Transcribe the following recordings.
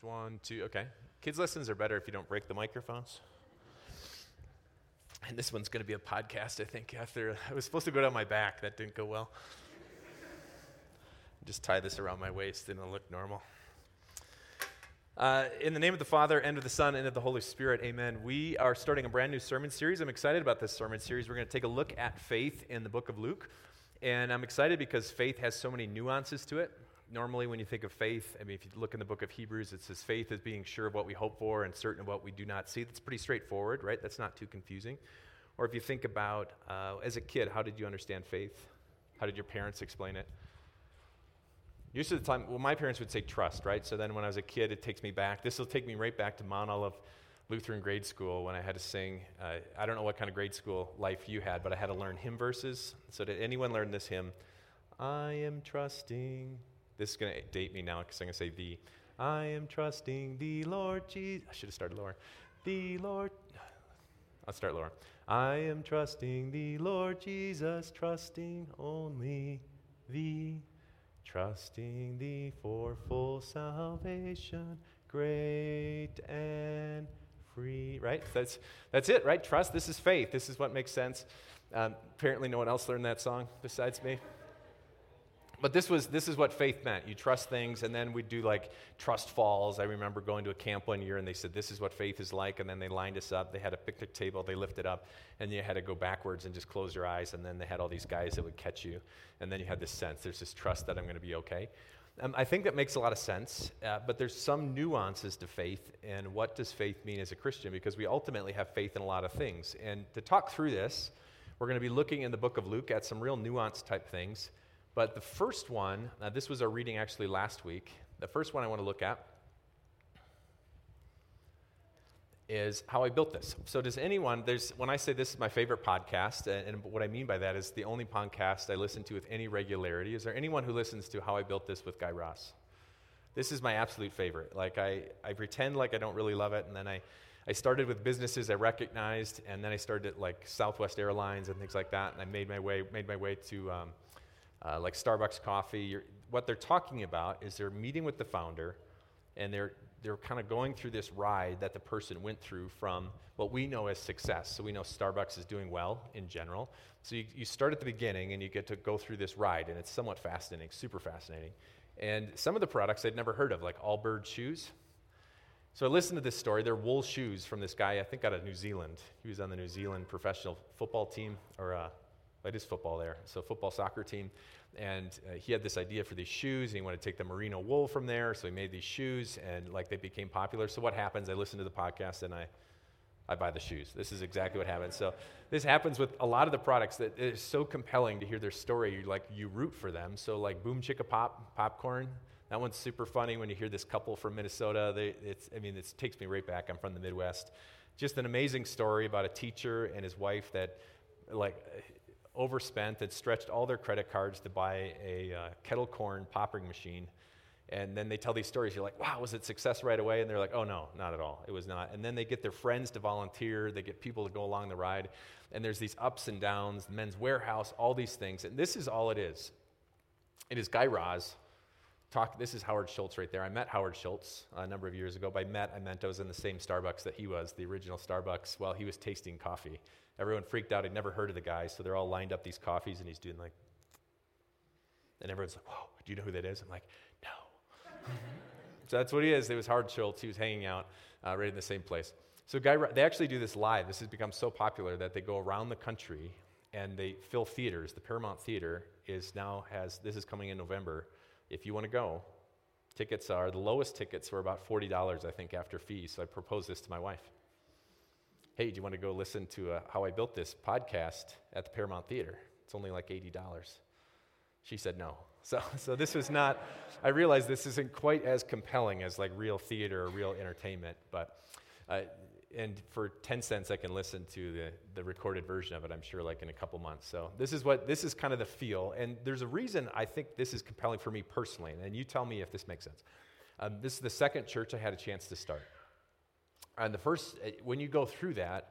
Test one, two. Okay. Kids' lessons are better if you don't break the microphones. And this one's going to be a podcast, I think. After I was supposed to go down my back, that didn't go well. Just tie this around my waist and it'll look normal. Uh, in the name of the Father, and of the Son, and of the Holy Spirit, amen. We are starting a brand new sermon series. I'm excited about this sermon series. We're going to take a look at faith in the book of Luke. And I'm excited because faith has so many nuances to it normally when you think of faith, I mean, if you look in the book of Hebrews, it says faith is being sure of what we hope for and certain of what we do not see. That's pretty straightforward, right? That's not too confusing. Or if you think about, uh, as a kid, how did you understand faith? How did your parents explain it? Usually, the time, well, my parents would say trust, right? So then when I was a kid, it takes me back. This will take me right back to Mount Olive Lutheran grade school when I had to sing. Uh, I don't know what kind of grade school life you had, but I had to learn hymn verses. So, did anyone learn this hymn? I am trusting this is going to date me now because I'm going to say the. I am trusting the Lord Jesus. I should have started lower. The Lord. I'll start lower. I am trusting the Lord Jesus, trusting only thee, trusting thee for full salvation, great and free. Right? That's, that's it, right? Trust. This is faith. This is what makes sense. Um, apparently, no one else learned that song besides me but this was this is what faith meant. You trust things and then we'd do like trust falls. I remember going to a camp one year and they said this is what faith is like and then they lined us up. They had a picnic table. They lifted up and you had to go backwards and just close your eyes and then they had all these guys that would catch you and then you had this sense there's this trust that i'm going to be okay. Um, i think that makes a lot of sense uh, but there's some nuances to faith and what does faith mean as a christian? Because we ultimately have faith in a lot of things. And to talk through this we're going to be looking in the book of luke at some real nuance type things but the first one, uh, this was our reading actually last week. The first one I want to look at is how I built this. So, does anyone, there's, when I say this is my favorite podcast, and, and what I mean by that is the only podcast I listen to with any regularity, is there anyone who listens to How I Built This with Guy Raz? This is my absolute favorite. Like, I, I pretend like I don't really love it, and then I, I started with businesses I recognized, and then I started at like Southwest Airlines and things like that, and I made my way, made my way to, um, uh, like Starbucks coffee. What they're talking about is they're meeting with the founder and they're, they're kind of going through this ride that the person went through from what we know as success. So we know Starbucks is doing well in general. So you, you start at the beginning and you get to go through this ride, and it's somewhat fascinating, super fascinating. And some of the products I'd never heard of, like Allbirds shoes. So I listened to this story. They're wool shoes from this guy, I think out of New Zealand. He was on the New Zealand professional football team, or uh, it is football there. So football soccer team, and uh, he had this idea for these shoes, and he wanted to take the merino wool from there. So he made these shoes, and like they became popular. So what happens? I listen to the podcast, and I, I buy the shoes. This is exactly what happens. So this happens with a lot of the products that is so compelling to hear their story. You like you root for them. So like Boom Chicka Pop popcorn. That one's super funny when you hear this couple from Minnesota. They, it's, I mean, it takes me right back. I'm from the Midwest. Just an amazing story about a teacher and his wife that, like, overspent, that stretched all their credit cards to buy a uh, kettle corn popping machine. And then they tell these stories. You're like, wow, was it success right away? And they're like, oh, no, not at all. It was not. And then they get their friends to volunteer. They get people to go along the ride. And there's these ups and downs, Men's Wearhouse, all these things. And this is all it is. It is Guy Raz. Talk, this is Howard Schultz right there. I met Howard Schultz a number of years ago. By met, I meant I was in the same Starbucks that he was, the original Starbucks, while he was tasting coffee. Everyone freaked out. I'd never heard of the guy, so they're all lined up these coffees, and he's doing like, and everyone's like, "Whoa, do you know who that is?" I'm like, "No." so that's what he is. It was Howard Schultz. He was hanging out uh, right in the same place. So guy, they actually do this live. This has become so popular that they go around the country and they fill theaters. The Paramount Theater is now has this is coming in November. If you want to go, tickets are the lowest tickets were about forty dollars, I think, after fees. So I proposed this to my wife hey, do you want to go listen to uh, How I Built This podcast at the Paramount Theater? It's only like $80. She said no. So, so this was not, I realize this isn't quite as compelling as like real theater or real entertainment, but, uh, and for 10 cents I can listen to the, the recorded version of it, I'm sure, like in a couple months. So this is what, this is kind of the feel. And there's a reason I think this is compelling for me personally, and you tell me if this makes sense. Um, this is the second church I had a chance to start and the first, eh, when you go through that,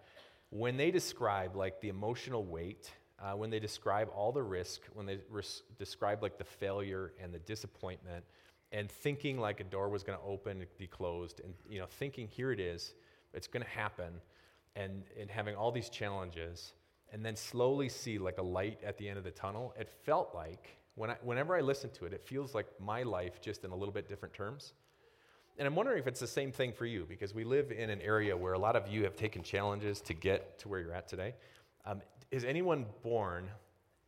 when they describe like the emotional weight, uh, when they describe all the risk, when they res- describe like the failure and the disappointment and thinking like a door was going to open and be closed and you know thinking here it is it's going to happen and and having all these challenges and then slowly see like a light at the end of the tunnel it felt like when I, whenever i listen to it it feels like my life just in a little bit different terms and i'm wondering if it's the same thing for you because we live in an area where a lot of you have taken challenges to get to where you're at today um, is anyone born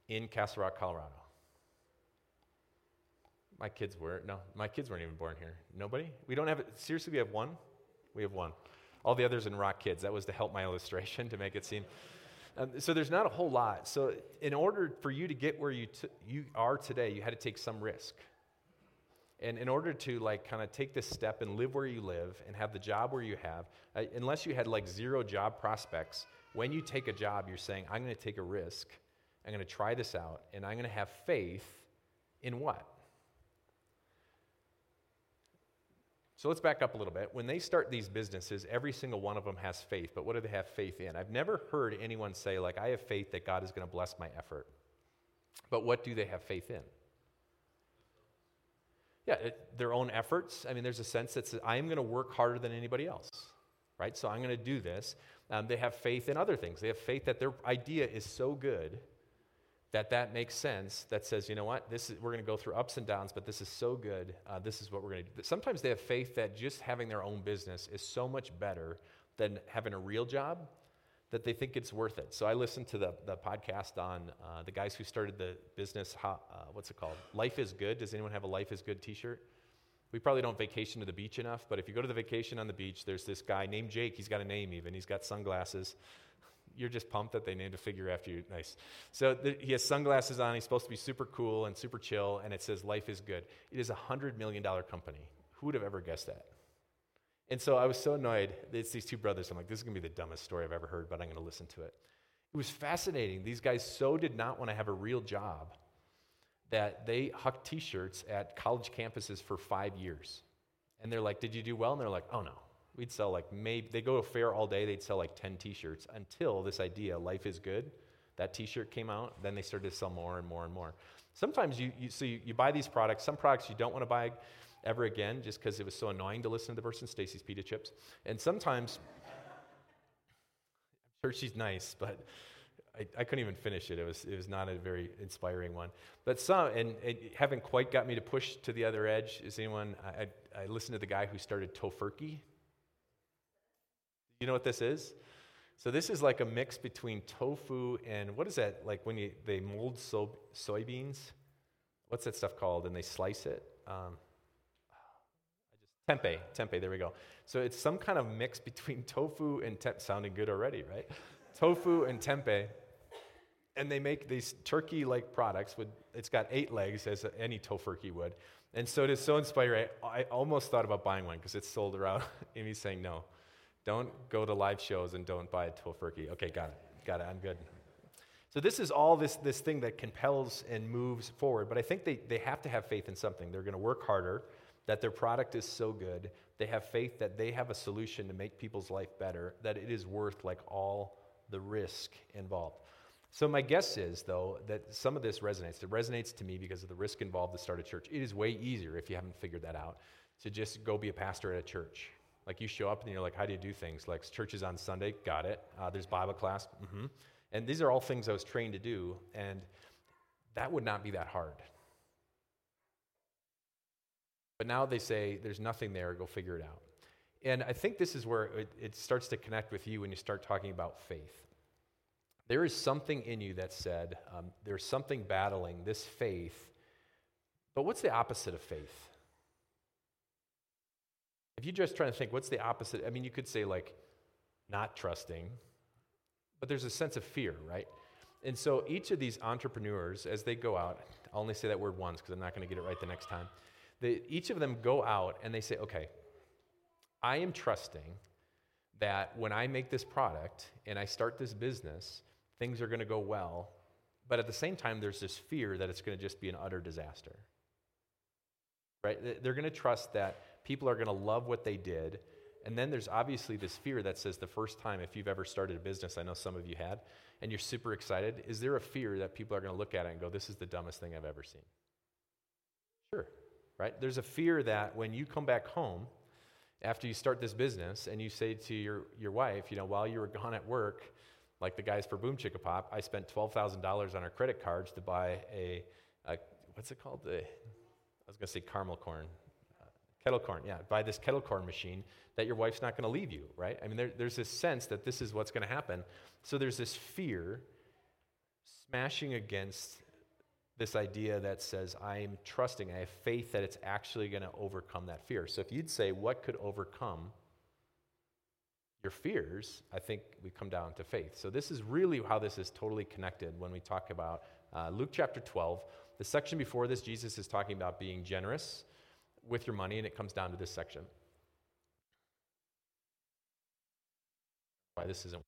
in castle rock colorado my kids were. No, my kids weren't even born here. Nobody? We don't have. Seriously, we have one? We have one. All the others in rock kids. That was to help my illustration to make it seem. Um, so there's not a whole lot. So in order for you to get where you, t- you are today, you had to take some risk. And in order to like kind of take this step and live where you live and have the job where you have, uh, unless you had like zero job prospects, when you take a job, you're saying, I'm going to take a risk. I'm going to try this out, and I'm going to have faith in what? So let's back up a little bit. When they start these businesses, every single one of them has faith, but what do they have faith in? I've never heard anyone say, like, I have faith that God is going to bless my effort. But what do they have faith in? Yeah, it, their own efforts. I mean, there's a sense that says, I am going to work harder than anybody else, right? So I'm going to do this. Um, they have faith in other things. They have faith that their idea is so good that that makes sense that says you know what? This is we're going to go through ups and downs but this is so good uh, this is what we're going to do. Sometimes they have faith that just having their own business is so much better than having a real job that they think it's worth it. So i listened to the, the podcast on uh, the guys who started the business uh, what's it called? Life is good. Does anyone have a life is good t-shirt? We probably don't vacation to the beach enough but if you go to the vacation on the beach there's this guy named jake. He's got a name even. He's got sunglasses you're just pumped that they named a figure after you. Nice. So the, he has sunglasses on. He's supposed to be super cool and super chill, and it says life is good. It is a $100 million company. Who would have ever guessed that? And so I was so annoyed. It's these two brothers. I'm like, this is going to be the dumbest story I've ever heard, but I'm going to listen to it. It was fascinating. These guys so did not want to have a real job that they hucked t shirts at college campuses for five years. And they're like, Did you do well? And they're like, Oh no, We'd sell like maybe, they go to fair all day, they'd sell like 10 t shirts until this idea, life is good, that t shirt came out. Then they started to sell more and more and more. Sometimes you, you so you, you buy these products, some products you don't want to buy ever again just because it was so annoying to listen to the person, Stacy's Pita Chips. And sometimes, I'm sure she's nice, but I, I, couldn't even finish it. It was, it was not a very inspiring one. But some, and it haven't quite got me to push to the other edge. Is anyone, I, I, listened to the guy who started Tofurky. You know what this is? So this is like a mix between tofu and what is that? Like when you they mold so, soybeans. What's that stuff called? And they slice it. Um, tempeh. Tempeh. There we go. So it's some kind of mix between tofu and tempeh. Sounding good already, right? tofu and tempeh. And they make these turkey-like products with. It's got eight legs, as any Tofurky would. And so it is so inspiring. I, I almost thought about buying one because it's sold around. Amy's saying no. Don't go to live shows and don't buy a Tofurky. Okay, got it. Got it. I'm good. So this is all this, this thing that compels and moves forward. But I think they, they have to have faith in something. They're going to work harder, that their product is so good. They have faith that they have a solution to make people's life better, that it is worth like all the risk involved. So my guess is, though, that some of this resonates. It resonates to me because of the risk involved to start a church. It is way easier, if you haven't figured that out, to just go be a pastor at a church like you show up and you're like, how do you do things? Like churches on Sunday, got it. Uh, there's Bible class, mm-hmm. And these are all things I was trained to do, and that would not be that hard. But now they say, there's nothing there, go figure it out. And I think this is where it, it starts to connect with you when you start talking about faith. There is something in you that said, um, there's something battling this faith. But what's the opposite of faith? If you're just trying to think, what's the opposite? I mean, you could say like not trusting, but there's a sense of fear, right? And so each of these entrepreneurs, as they go out, I'll only say that word once because I'm not going to get it right the next time. They, each of them go out and they say, okay, I am trusting that when I make this product and I start this business, things are going to go well. But at the same time, there's this fear that it's going to just be an utter disaster. Right? They're going to trust that people are going to love what they did. And then there's obviously this fear that says the first time, if you've ever started a business, I know some of you had, and you're super excited, is there a fear that people are going to look at it and go, this is the dumbest thing I've ever seen? Sure, right? There's a fear that when you come back home after you start this business and you say to your, your wife, you know, while you were gone at work, like the guys for Boom Chicka Pop, I spent $12,000 on our credit cards to buy a, a what's it called? The, I was going to say caramel corn. Kettle corn, yeah. Buy this kettle corn machine that your wife's not going to leave you, right? I mean, there, there's this sense that this is what's going to happen. So there's this fear smashing against this idea that says, I'm trusting, I have faith that it's actually going to overcome that fear. So if you'd say, what could overcome your fears, I think we come down to faith. So this is really how this is totally connected when we talk about uh, Luke chapter 12. The section before this, Jesus is talking about being generous with your money, and it comes down to this section. Why this isn't,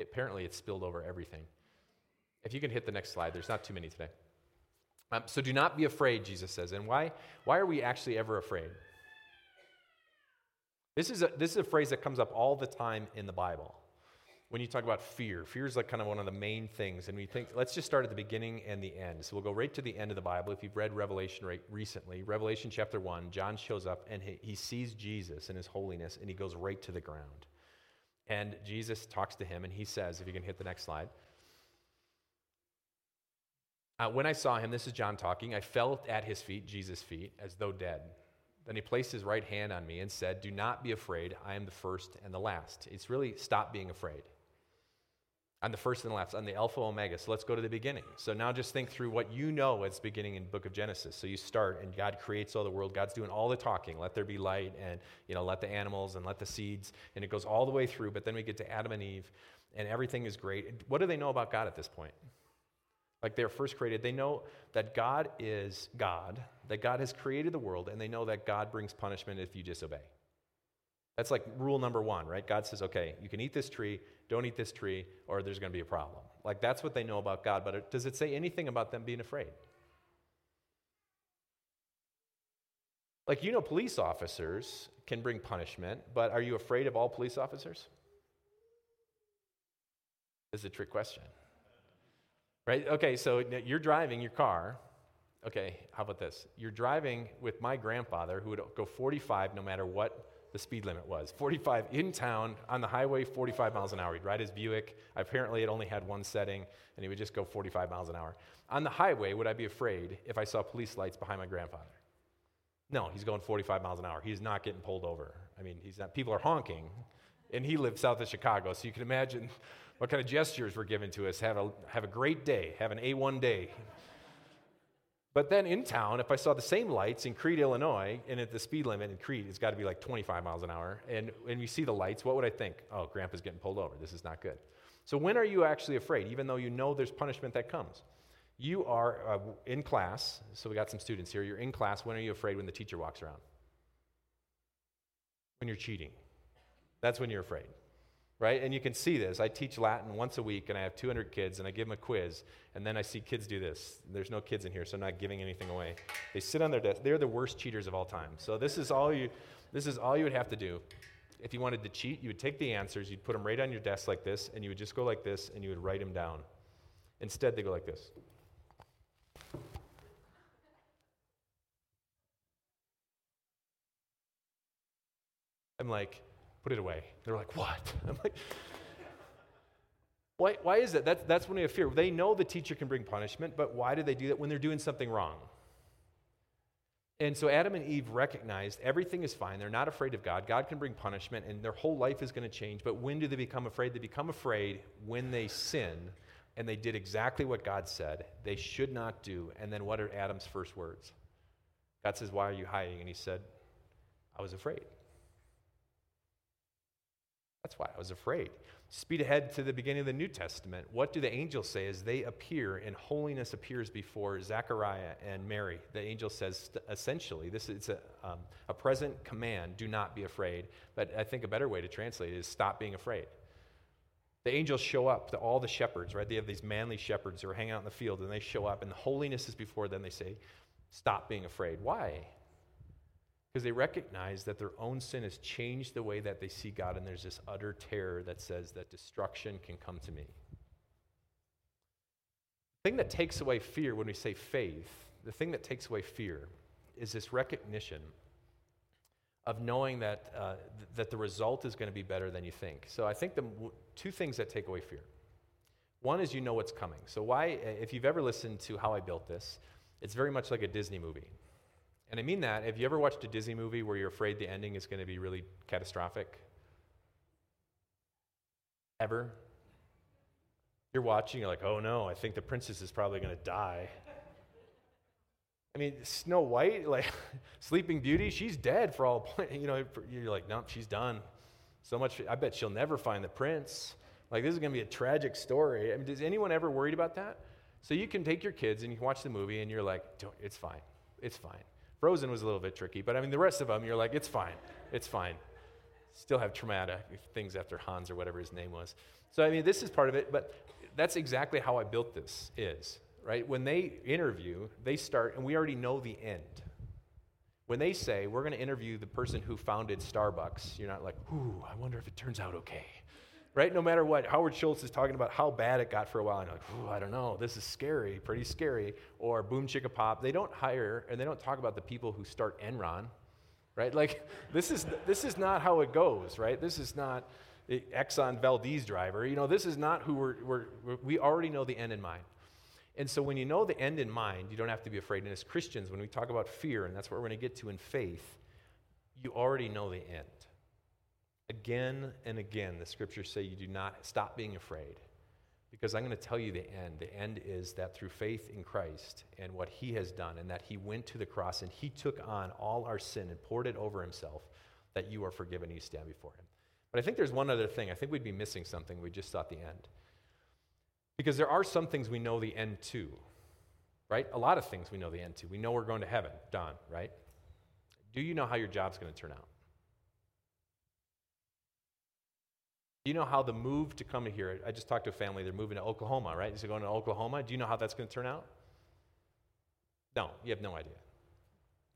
apparently it's spilled over everything. If you can hit the next slide, there's not too many today. Um, so do not be afraid, Jesus says. And why, why are we actually ever afraid? This is, a, this is a phrase that comes up all the time in the Bible. When you talk about fear, fear is like kind of one of the main things. And we think, let's just start at the beginning and the end. So we'll go right to the end of the Bible. If you've read Revelation right recently, Revelation chapter 1, John shows up and he, he sees Jesus in his holiness and he goes right to the ground. And Jesus talks to him and he says, if you can hit the next slide, uh, when I saw him, this is John talking, I fell at his feet, Jesus' feet, as though dead. Then he placed his right hand on me and said, Do not be afraid. I am the first and the last. It's really stop being afraid. I'm the first and the last. I'm the Alpha Omega. So let's go to the beginning. So now just think through what you know as beginning in book of Genesis. So you start and God creates all the world. God's doing all the talking. Let there be light and you know, let the animals and let the seeds. And it goes all the way through, but then we get to Adam and Eve and everything is great. What do they know about God at this point? like they're first created, they know that God is God, that God has created the world, and they know that God brings punishment if you disobey. That's like rule number one, right? God says, okay, you can eat this tree, don't eat this tree, or there's going to be a problem. Like that's what they know about God, but it, does it say anything about them being afraid? Like, you know, police officers can bring punishment, but are you afraid of all police officers? This is a trick question. Right? Okay, so you're driving your car. Okay, how about this? You're driving with my grandfather who would go 45 no matter what the speed limit was. 45 in town, on the highway, 45 miles an hour. He'd ride his Buick. Apparently, it only had one setting, and he would just go 45 miles an hour. On the highway, would I be afraid if I saw police lights behind my grandfather? No, he's going 45 miles an hour. He's not getting pulled over. I mean, he's not, people are honking, and he lives south of Chicago, so you can imagine what kind of gestures were given to us. Have a, have a great day, have an A1 day. But then in town, if I saw the same lights in Crete, Illinois, and at the speed limit in Crete, it's got to be like 25 miles an hour, and when you see the lights, what would I think? Oh, grandpa's getting pulled over. This is not good. So when are you actually afraid, even though you know there's punishment that comes? You are uh, in class, so we got some students here. You're in class. When are you afraid when the teacher walks around? When you're cheating. That's when you're afraid right? And you can see this. I teach Latin once a week, and I have 200 kids, and I give them a quiz, and then I see kids do this. There's no kids in here, so I'm not giving anything away. They sit on their desk. They're the worst cheaters of all time. So this is all you. This is all you would have to do. If you wanted to cheat, you would take the answers, you'd put them right on your desk like this, and you would just go like this, and you would write them down. Instead, they go like this. I'm like, put it away. They're like, what? I'm like, why, why is that? That's, that's when they have fear. They know the teacher can bring punishment, but why do they do that when they're doing something wrong? And so Adam and Eve recognized everything is fine. They're not afraid of God. God can bring punishment, and their whole life is going to change. But when do they become afraid? They become afraid when they sin and they did exactly what God said they should not do. And then what are Adam's first words? God says, Why are you hiding? And he said, I was afraid. That's why I was afraid. Speed ahead to the beginning of the New Testament. What do the angels say as they appear and holiness appears before Zechariah and Mary? The angel says essentially, this is a, um, a present command do not be afraid. But I think a better way to translate it is stop being afraid. The angels show up to all the shepherds, right? They have these manly shepherds who are hanging out in the field, and they show up, and the holiness is before them. They say, Stop being afraid. Why? Because they recognize that their own sin has changed the way that they see God, and there's this utter terror that says that destruction can come to me. The thing that takes away fear when we say faith, the thing that takes away fear is this recognition of knowing that, uh, th- that the result is going to be better than you think. So I think the w- two things that take away fear. One is you know what's coming. So why, if you've ever listened to how I built this, it's very much like a Disney movie. And I mean that. Have you ever watched a Disney movie where you're afraid the ending is going to be really catastrophic? Ever? You're watching, you're like, oh no, I think the princess is probably going to die. I mean, Snow White, like Sleeping Beauty, she's dead for all point. You know, you're like, nope, she's done. So much, I bet she'll never find the prince. Like, this is going to be a tragic story. I mean, does anyone ever worried about that? So you can take your kids and you can watch the movie and you're like, it's fine. It's fine. Frozen was a little bit tricky, but I mean, the rest of them, you're like, it's fine. It's fine. Still have traumatic things after Hans or whatever his name was. So, I mean, this is part of it, but that's exactly how I built this is, right? When they interview, they start, and we already know the end. When they say, we're going to interview the person who founded Starbucks, you're not like, ooh, I wonder if it turns out okay. Right? No matter what, Howard Schultz is talking about how bad it got for a while. And like, I don't know, this is scary, pretty scary. Or Boom Chicka Pop. They don't hire and they don't talk about the people who start Enron. Right? Like, this is, this is not how it goes, right? This is not the Exxon Valdez driver. You know, this is not who we're, we're, we already know the end in mind. And so when you know the end in mind, you don't have to be afraid. And as Christians, when we talk about fear, and that's what we're going to get to in faith, you already know the end. Again and again, the scriptures say you do not stop being afraid. Because I'm going to tell you the end. The end is that through faith in Christ and what he has done, and that he went to the cross and he took on all our sin and poured it over himself, that you are forgiven and you stand before him. But I think there's one other thing. I think we'd be missing something. We just thought the end. Because there are some things we know the end to, right? A lot of things we know the end to. We know we're going to heaven, done, right? Do you know how your job's going to turn out? Do you know how the move to come here? I just talked to a family, they're moving to Oklahoma, right? Is it going to Oklahoma? Do you know how that's going to turn out? No, you have no idea.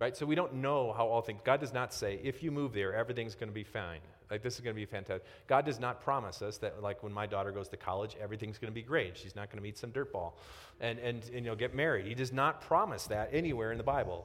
Right? So we don't know how all things. God does not say, if you move there, everything's going to be fine. Like, this is going to be fantastic. God does not promise us that, like, when my daughter goes to college, everything's going to be great. She's not going to meet some dirtball and, and, and, you know, get married. He does not promise that anywhere in the Bible.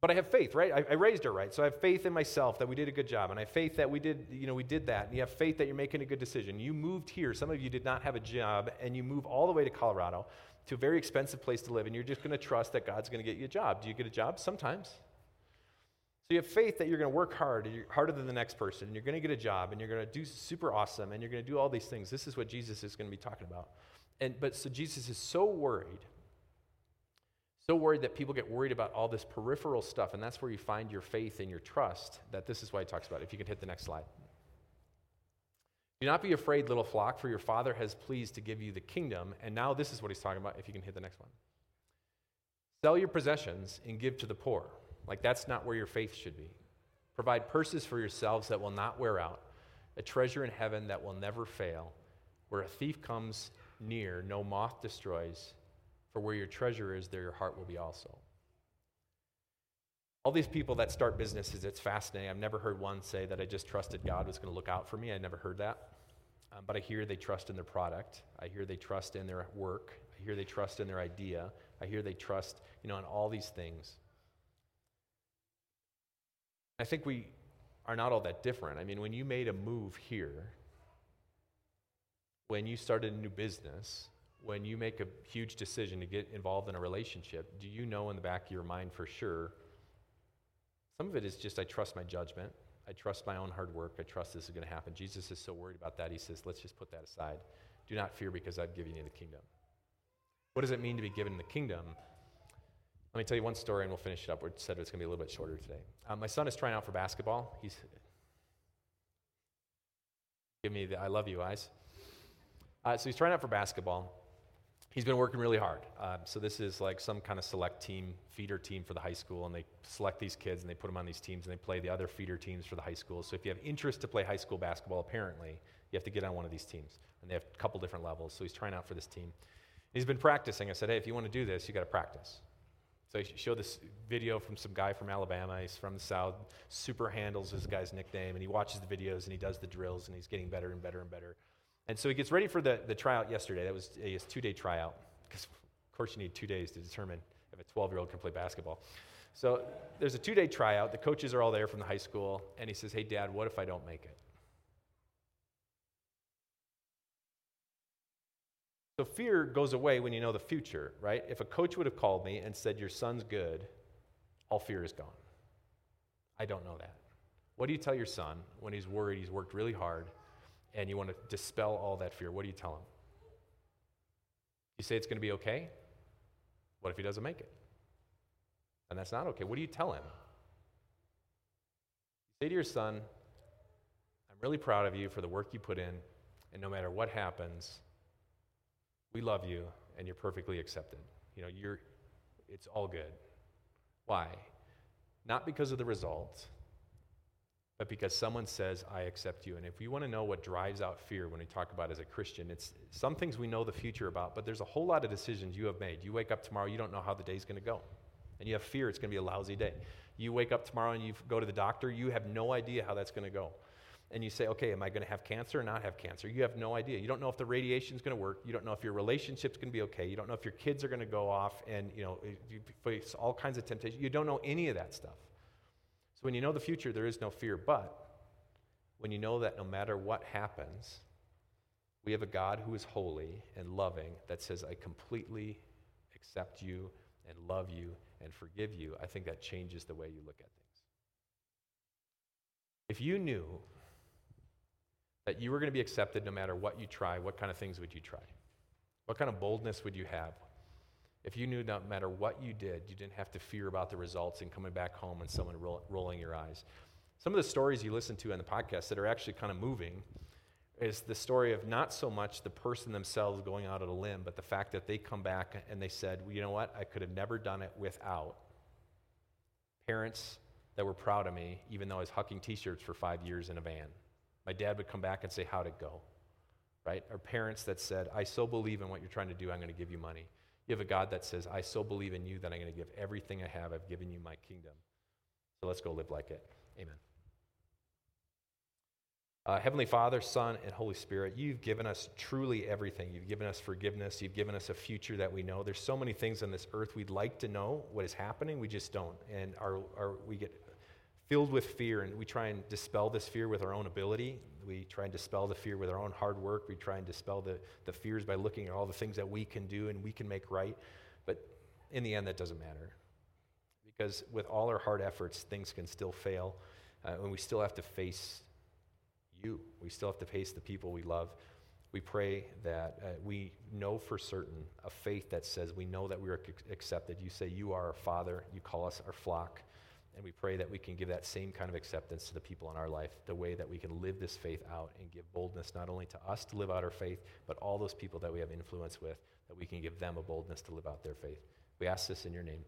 But I have faith, right? I, I, raised her right. So I have faith in myself that we did a good job. And I have faith that we did, you know, we did that. And you have faith that you're making a good decision. You moved here. Some of you did not have a job, and you move all the way to Colorado to a very expensive place to live, and you're just going to trust that God's going to get you a job. Do you get a job? Sometimes. So you have faith that you're going to work hard, harder than the next person, and you're going to get a job, and you're going to do super awesome, and you're going to do all these things. This is what Jesus is going to be talking about. And but so Jesus is so worried, so worried that people get worried about all this peripheral stuff, and that's where you find your faith and your trust. That this is why he talks about. It. If you can hit the next slide. Do not be afraid, little flock, for your Father has pleased to give you the kingdom. And now this is what he's talking about. If you can hit the next one. Sell your possessions and give to the poor. Like, that's not where your faith should be. Provide purses for yourselves that will not wear out, a treasure in heaven that will never fail, where a thief comes near, no moth destroys. For where your treasure is, there your heart will be also. All these people that start businesses, it's fascinating. I've never heard one say that I just trusted God was going to look out for me. I never heard that. Um, but I hear they trust in their product. I hear they trust in their work. I hear they trust in their idea. I hear they trust, you know, in all these things. I think we are not all that different. I mean, when you made a move here, when you started a new business, when you make a huge decision to get involved in a relationship, do you know in the back of your mind for sure? Some of it is just I trust my judgment. I trust my own hard work. I trust this is going to happen. Jesus is so worried about that. He says, let's just put that aside. Do not fear because I've given you the kingdom. What does it mean to be given the kingdom? Let me tell you one story and we'll finish it up. We said it's going to be a little bit shorter today. Um, my son is trying out for basketball. He's give me the I love you eyes. Uh, so he's trying out for basketball. He's been working really hard. Um, so this is like some kind of select team, feeder team for the high school, and they select these kids and they put them on these teams and they play the other feeder teams for the high school. So if you have interest to play high school basketball, apparently you have to get on one of these teams, and they have a couple different levels. So he's trying out for this team. He's been practicing. I said, hey, if you want to do this, you got to practice. So I showed this video from some guy from Alabama. He's from the South. Super handles is the guy's nickname. And he watches the videos and he does the drills and he's getting better and better and better. And so he gets ready for the, the tryout yesterday. That was his two day tryout. Because, of course, you need two days to determine if a 12 year old can play basketball. So there's a two day tryout. The coaches are all there from the high school. And he says, Hey, dad, what if I don't make it? So fear goes away when you know the future, right? If a coach would have called me and said, Your son's good, all fear is gone. I don't know that. What do you tell your son when he's worried, he's worked really hard, and you want to dispel all that fear? What do you tell him? You say it's going to be okay? What if he doesn't make it? And that's not okay. What do you tell him? You say to your son, I'm really proud of you for the work you put in, and no matter what happens, we love you and you're perfectly accepted. You know, you're it's all good. Why? Not because of the result, but because someone says, I accept you. And if you want to know what drives out fear when we talk about as a Christian, it's some things we know the future about, but there's a whole lot of decisions you have made. You wake up tomorrow, you don't know how the day's going to go. And you have fear it's going to be a lousy day. You wake up tomorrow and you go to the doctor, you have no idea how that's going to go. And you say, okay, am I going to have cancer or not have cancer? You have no idea. You don't know if the radiation is going to work. You don't know if your relationship's going to be okay. You don't know if your kids are going to go off and, you know, you face all kinds of temptations. You don't know any of that stuff. So when you know the future, there is no fear. But when you know that no matter what happens, we have a God who is holy and loving that says, I completely accept you and love you and forgive you, I think that changes the way you look at things. If you knew that you were going to be accepted no matter what you try, what kind of things would you try? What kind of boldness would you have? If you knew no matter what you did, you didn't have to fear about the results and coming back home and someone roll, rolling your eyes. Some of the stories you listen to on the podcast that are actually kind of moving is the story of not so much the person themselves going out on a limb, but the fact that they come back and they said, well, you know what? I could have never done it without parents that were proud of me, even though I was hucking t shirts for five years in a van. My dad would come back and say, How'd it go? Right? Or parents that said, I so believe in what you're trying to do, I'm going to give you money. You have a God that says, I so believe in you that I'm going to give everything I have. I've given you my kingdom. So let's go live like it. Amen. Uh, Heavenly Father, Son, and Holy Spirit, you've given us truly everything. You've given us forgiveness. You've given us a future that we know. There's so many things on this earth we'd like to know what is happening. We just don't. And our, our, we get filled with fear, and we try and dispel this fear with our own ability. We try and dispel the fear with our own hard work. We try and dispel the, the fears by looking at all the things that we can do and we can make right. But in the end, that doesn't matter. Because with all our hard efforts, things can still fail, uh, and we still have to face you. We still have to face the people we love. We pray that uh, we know for certain a faith that says we know that we are accepted. You say you are our Father, you call us our flock. And we pray that we can give that same kind of acceptance to the people in our life, the way that we can live this faith out and give boldness not only to us to live out our faith, but all those people that we have influence with, that we can give them a boldness to live out their faith. We ask this in your name.